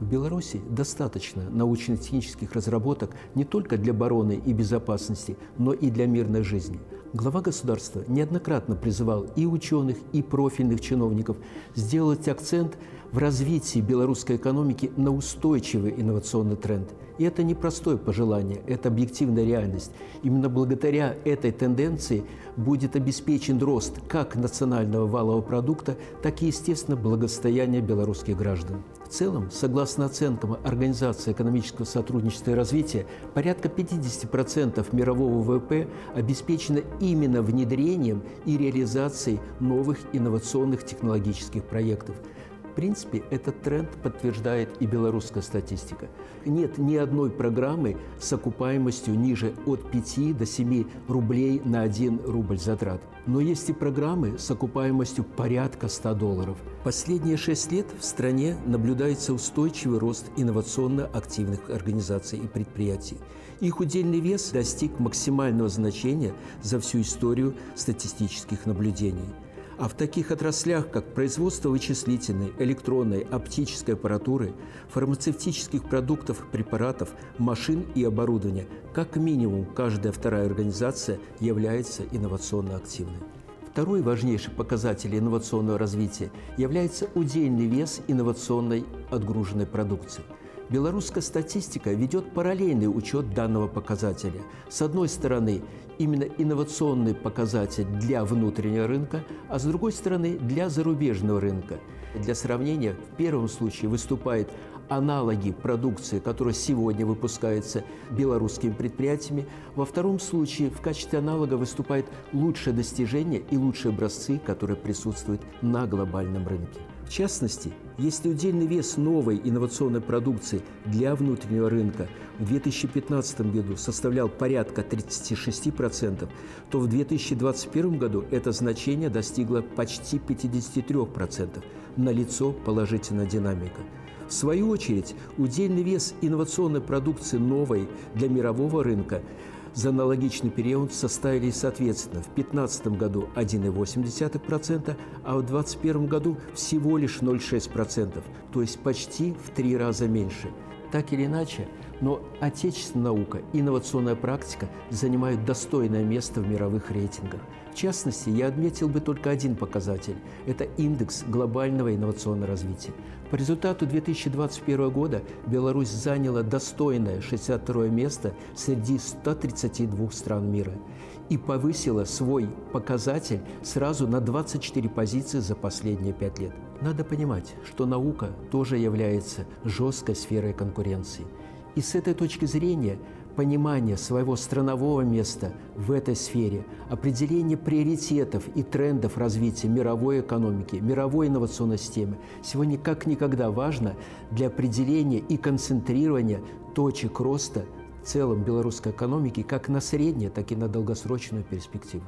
В Беларуси достаточно научно-технических разработок не только для обороны и безопасности, но и для мирной жизни. Глава государства неоднократно призывал и ученых, и профильных чиновников сделать акцент в развитии белорусской экономики на устойчивый инновационный тренд. И это не простое пожелание, это объективная реальность. Именно благодаря этой тенденции будет обеспечен рост как национального валового продукта, так и, естественно, благосостояния белорусских граждан. В целом, согласно оценкам Организации экономического сотрудничества и развития, порядка 50% мирового ВВП обеспечено именно внедрением и реализацией новых инновационных технологических проектов – в принципе, этот тренд подтверждает и белорусская статистика. Нет ни одной программы с окупаемостью ниже от 5 до 7 рублей на 1 рубль затрат. Но есть и программы с окупаемостью порядка 100 долларов. Последние 6 лет в стране наблюдается устойчивый рост инновационно активных организаций и предприятий. Их удельный вес достиг максимального значения за всю историю статистических наблюдений – а в таких отраслях, как производство вычислительной, электронной, оптической аппаратуры, фармацевтических продуктов, препаратов, машин и оборудования, как минимум каждая вторая организация является инновационно активной. Второй важнейший показатель инновационного развития является удельный вес инновационной отгруженной продукции – Белорусская статистика ведет параллельный учет данного показателя. С одной стороны, именно инновационный показатель для внутреннего рынка, а с другой стороны, для зарубежного рынка. Для сравнения, в первом случае выступают аналоги продукции, которая сегодня выпускается белорусскими предприятиями. Во втором случае в качестве аналога выступают лучшие достижения и лучшие образцы, которые присутствуют на глобальном рынке. В частности, если удельный вес новой инновационной продукции для внутреннего рынка в 2015 году составлял порядка 36%, то в 2021 году это значение достигло почти 53%. Налицо положительная динамика. В свою очередь, удельный вес инновационной продукции новой для мирового рынка за аналогичный период составили соответственно в 2015 году 1,8%, а в 2021 году всего лишь 0,6%, то есть почти в три раза меньше. Так или иначе, но отечественная наука, инновационная практика занимают достойное место в мировых рейтингах. В частности, я отметил бы только один показатель – это индекс глобального инновационного развития. По результату 2021 года Беларусь заняла достойное 62 место среди 132 стран мира и повысила свой показатель сразу на 24 позиции за последние пять лет. Надо понимать, что наука тоже является жесткой сферой конкуренции. И с этой точки зрения понимание своего странового места в этой сфере, определение приоритетов и трендов развития мировой экономики, мировой инновационной системы сегодня как никогда важно для определения и концентрирования точек роста в целом белорусской экономики как на среднее, так и на долгосрочную перспективу.